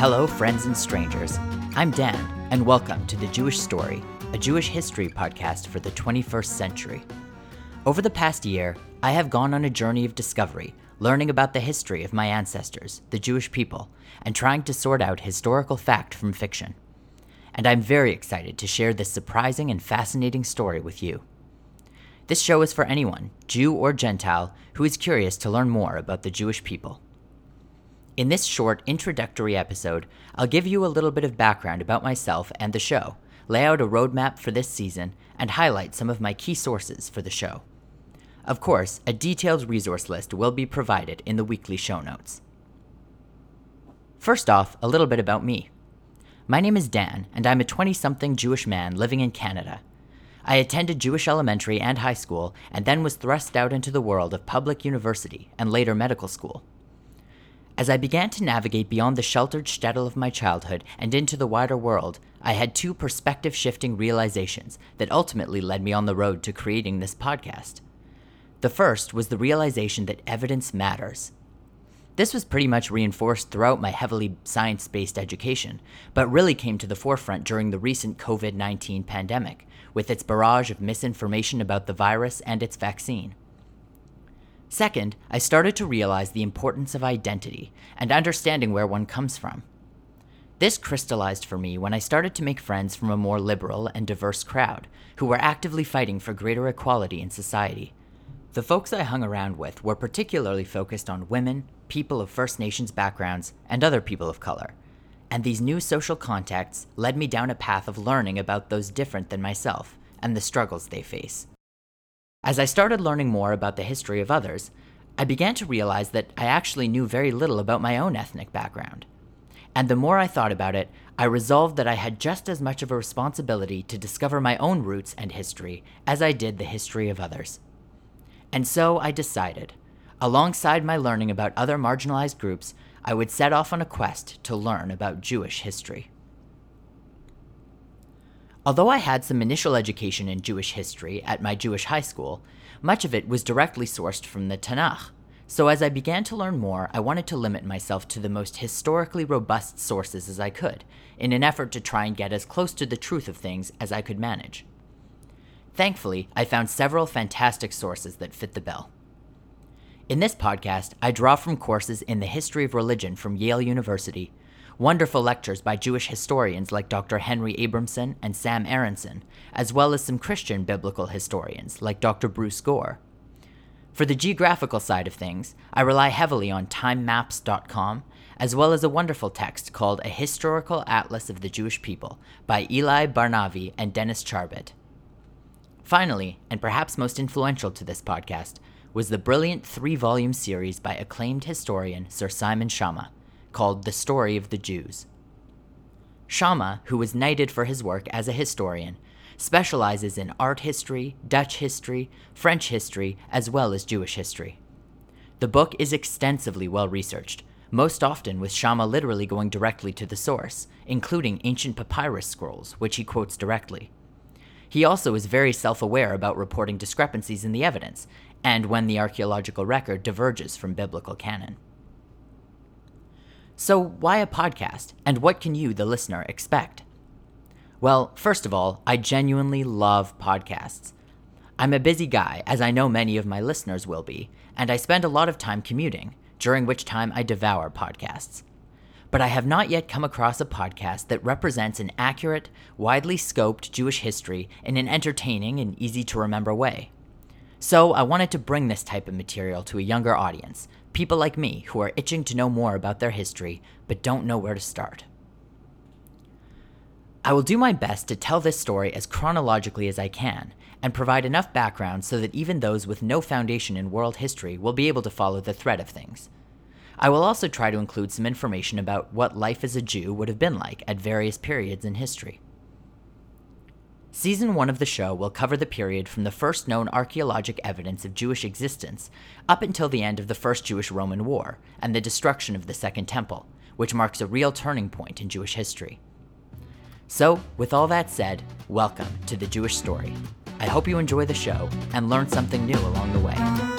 Hello, friends and strangers. I'm Dan, and welcome to The Jewish Story, a Jewish history podcast for the 21st century. Over the past year, I have gone on a journey of discovery, learning about the history of my ancestors, the Jewish people, and trying to sort out historical fact from fiction. And I'm very excited to share this surprising and fascinating story with you. This show is for anyone, Jew or Gentile, who is curious to learn more about the Jewish people. In this short introductory episode, I'll give you a little bit of background about myself and the show, lay out a roadmap for this season, and highlight some of my key sources for the show. Of course, a detailed resource list will be provided in the weekly show notes. First off, a little bit about me. My name is Dan, and I'm a 20 something Jewish man living in Canada. I attended Jewish elementary and high school, and then was thrust out into the world of public university and later medical school. As I began to navigate beyond the sheltered shtetl of my childhood and into the wider world, I had two perspective shifting realizations that ultimately led me on the road to creating this podcast. The first was the realization that evidence matters. This was pretty much reinforced throughout my heavily science based education, but really came to the forefront during the recent COVID 19 pandemic, with its barrage of misinformation about the virus and its vaccine. Second, I started to realize the importance of identity and understanding where one comes from. This crystallized for me when I started to make friends from a more liberal and diverse crowd who were actively fighting for greater equality in society. The folks I hung around with were particularly focused on women, people of First Nations backgrounds, and other people of color. And these new social contacts led me down a path of learning about those different than myself and the struggles they face. As I started learning more about the history of others, I began to realize that I actually knew very little about my own ethnic background. And the more I thought about it, I resolved that I had just as much of a responsibility to discover my own roots and history as I did the history of others. And so I decided, alongside my learning about other marginalized groups, I would set off on a quest to learn about Jewish history. Although I had some initial education in Jewish history at my Jewish high school, much of it was directly sourced from the Tanakh. So as I began to learn more, I wanted to limit myself to the most historically robust sources as I could, in an effort to try and get as close to the truth of things as I could manage. Thankfully, I found several fantastic sources that fit the bill. In this podcast, I draw from courses in the history of religion from Yale University, wonderful lectures by Jewish historians like Dr. Henry Abramson and Sam Aronson, as well as some Christian biblical historians like Dr. Bruce Gore. For the geographical side of things, I rely heavily on timemaps.com, as well as a wonderful text called A Historical Atlas of the Jewish People by Eli Bar-Navi and Dennis Charbit. Finally, and perhaps most influential to this podcast, was the brilliant three volume series by acclaimed historian Sir Simon Schama called The Story of the Jews. Schama, who was knighted for his work as a historian, specializes in art history, Dutch history, French history, as well as Jewish history. The book is extensively well researched, most often with Schama literally going directly to the source, including ancient papyrus scrolls, which he quotes directly. He also is very self aware about reporting discrepancies in the evidence, and when the archaeological record diverges from biblical canon. So, why a podcast, and what can you, the listener, expect? Well, first of all, I genuinely love podcasts. I'm a busy guy, as I know many of my listeners will be, and I spend a lot of time commuting, during which time I devour podcasts. But I have not yet come across a podcast that represents an accurate, widely scoped Jewish history in an entertaining and easy to remember way. So I wanted to bring this type of material to a younger audience, people like me who are itching to know more about their history but don't know where to start. I will do my best to tell this story as chronologically as I can and provide enough background so that even those with no foundation in world history will be able to follow the thread of things. I will also try to include some information about what life as a Jew would have been like at various periods in history. Season 1 of the show will cover the period from the first known archaeologic evidence of Jewish existence up until the end of the First Jewish Roman War and the destruction of the Second Temple, which marks a real turning point in Jewish history. So, with all that said, welcome to the Jewish story. I hope you enjoy the show and learn something new along the way.